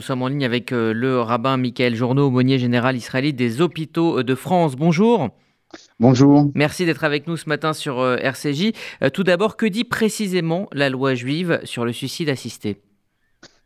Nous sommes en ligne avec euh, le rabbin Michael Journeau, aumônier général israélite des hôpitaux de France. Bonjour. Bonjour. Merci d'être avec nous ce matin sur euh, RCJ. Euh, tout d'abord, que dit précisément la loi juive sur le suicide assisté?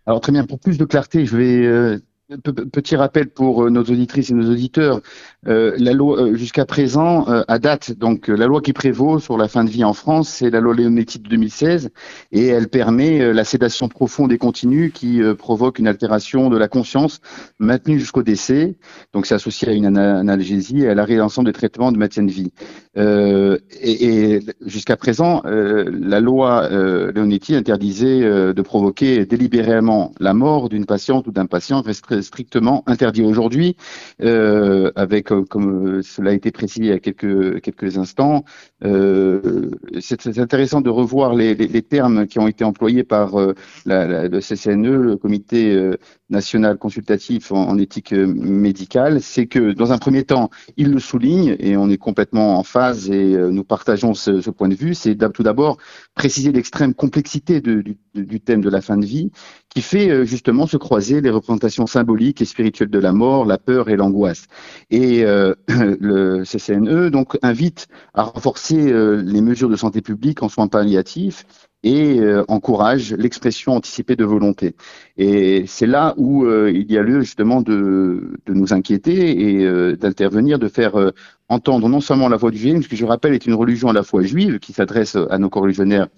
Alors très bien, pour plus de clarté, je vais Petit rappel pour nos auditrices et nos auditeurs, euh, la loi euh, jusqu'à présent, euh, à date, donc la loi qui prévaut sur la fin de vie en France, c'est la loi Leonetti de 2016, et elle permet la sédation profonde et continue qui provoque une altération de la conscience maintenue jusqu'au décès. Donc c'est associé à une analgésie et à l'arrêt d'ensemble des traitements de maintien de vie. et, et jusqu'à présent, la loi Leonetti interdisait de provoquer délibérément la mort d'une patiente ou d'un patient reste strictement interdit aujourd'hui avec comme, euh, cela a été précisé il y a quelques, quelques instants. Euh, c'est intéressant de revoir les, termes qui ont été employés par euh, la, le CCNE, le Comité euh, national consultatif en, éthique médicale. C'est que dans un premier temps, il le souligne et on est complètement en phase et nous partageons ce, point de vue. C'est tout d'abord préciser l'extrême complexité du, thème de la fin de vie qui fait justement se croiser les représentations symboliques et spirituelles de la mort, la peur et l'angoisse. Et euh, le CCNE donc invite à renforcer euh, les mesures de santé publique en soins palliatifs et euh, encourage l'expression anticipée de volonté. Et c'est là où il y a lieu justement de, de nous inquiéter et d'intervenir, de faire entendre non seulement la voix du judaïsme, que je rappelle est une religion à la fois juive qui s'adresse à nos corréligionnaires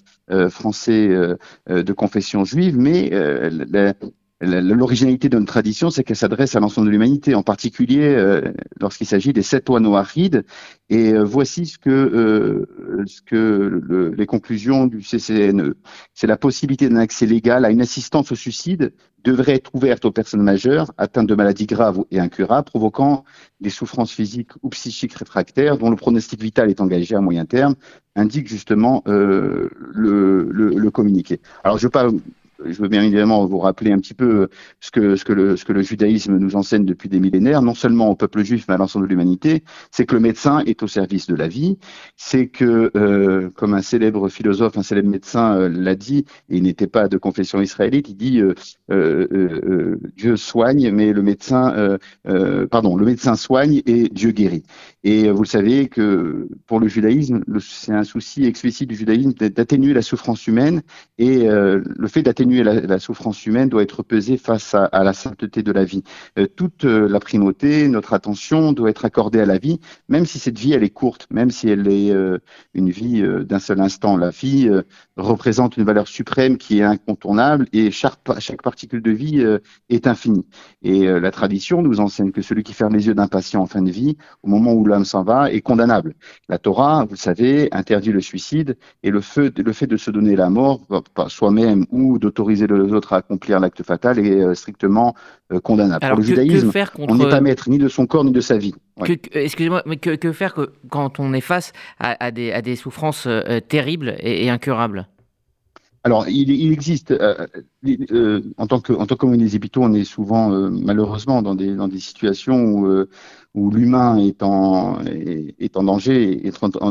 français de confession juive, mais L'originalité notre tradition, c'est qu'elle s'adresse à l'ensemble de l'humanité, en particulier euh, lorsqu'il s'agit des sept oiseaux arides. Et euh, voici ce que, euh, ce que les conclusions du CCNE. C'est la possibilité d'un accès légal à une assistance au suicide devrait être ouverte aux personnes majeures atteintes de maladies graves et incurables, provoquant des souffrances physiques ou psychiques réfractaires, dont le pronostic vital est engagé à moyen terme, indique justement le, le, le communiqué. Alors, je ne pas je veux bien évidemment vous rappeler un petit peu ce que, le, judaïsme nous enseigne depuis des millénaires, non seulement au peuple juif, mais à l'ensemble de l'humanité, c'est que le médecin est au service de la vie, c'est que, euh, comme un célèbre philosophe, un célèbre médecin euh, l'a dit, et il n'était pas de confession israélite, il dit euh Dieu soigne, mais le médecin, pardon, le médecin soigne et Dieu guérit. Et vous le savez que pour le judaïsme, c'est un souci explicite du judaïsme d'atténuer la souffrance humaine, et le fait d'atténuer la, souffrance humaine doit être pesée face à, la sainteté de la vie. Euh, toute euh, la primauté, notre attention doit être accordée à la vie, même si cette vie elle est courte, même si elle est euh, une vie d'un seul instant. La vie représente une valeur suprême qui est incontournable et chaque, particule de vie est infinie. Et la tradition nous enseigne que celui qui ferme les yeux d'un patient en fin de vie, au moment où l'homme s'en va, est condamnable. La Torah, vous le savez, interdit le suicide et le, le fait de se donner la mort, soi-même ou d'autres autoriser les autres à accomplir l'acte fatal est euh, strictement euh, condamnable. Pour le judaïsme, on n'est pas maître ni de son corps ni de sa vie. Excusez-moi, mais que, faire que, quand on est face à, des, à des, souffrances euh, terribles et, incurables? Alors, il, existe, en tant que en des hôpitaux, on est souvent malheureusement dans des des situations où où l'humain est en, danger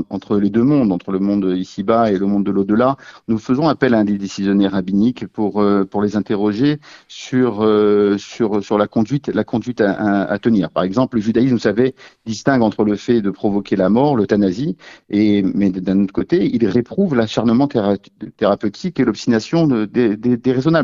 entre, les deux mondes, entre le monde ici-bas et le monde de l'au-delà, nous faisons appel à un des décisionnaires rabbiniques pour, euh, les interroger sur, euh, la conduite, à, tenir. Par exemple, le judaïsme, vous savez, distingue entre le fait de provoquer la mort, l'euthanasie, mais d'un autre côté, il réprouve l'acharnement thérapeutique et l'obstination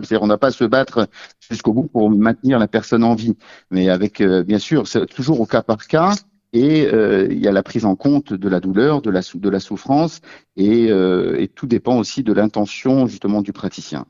C'est-à-dire, on n'a pas à se battre jusqu'au bout pour maintenir la personne en vie. Mais avec, euh, bien sûr, c'est toujours au cas par cas. Et euh, il y a la prise en compte de la douleur, de la, souffrance, euh, et tout dépend aussi de l'intention justement du praticien.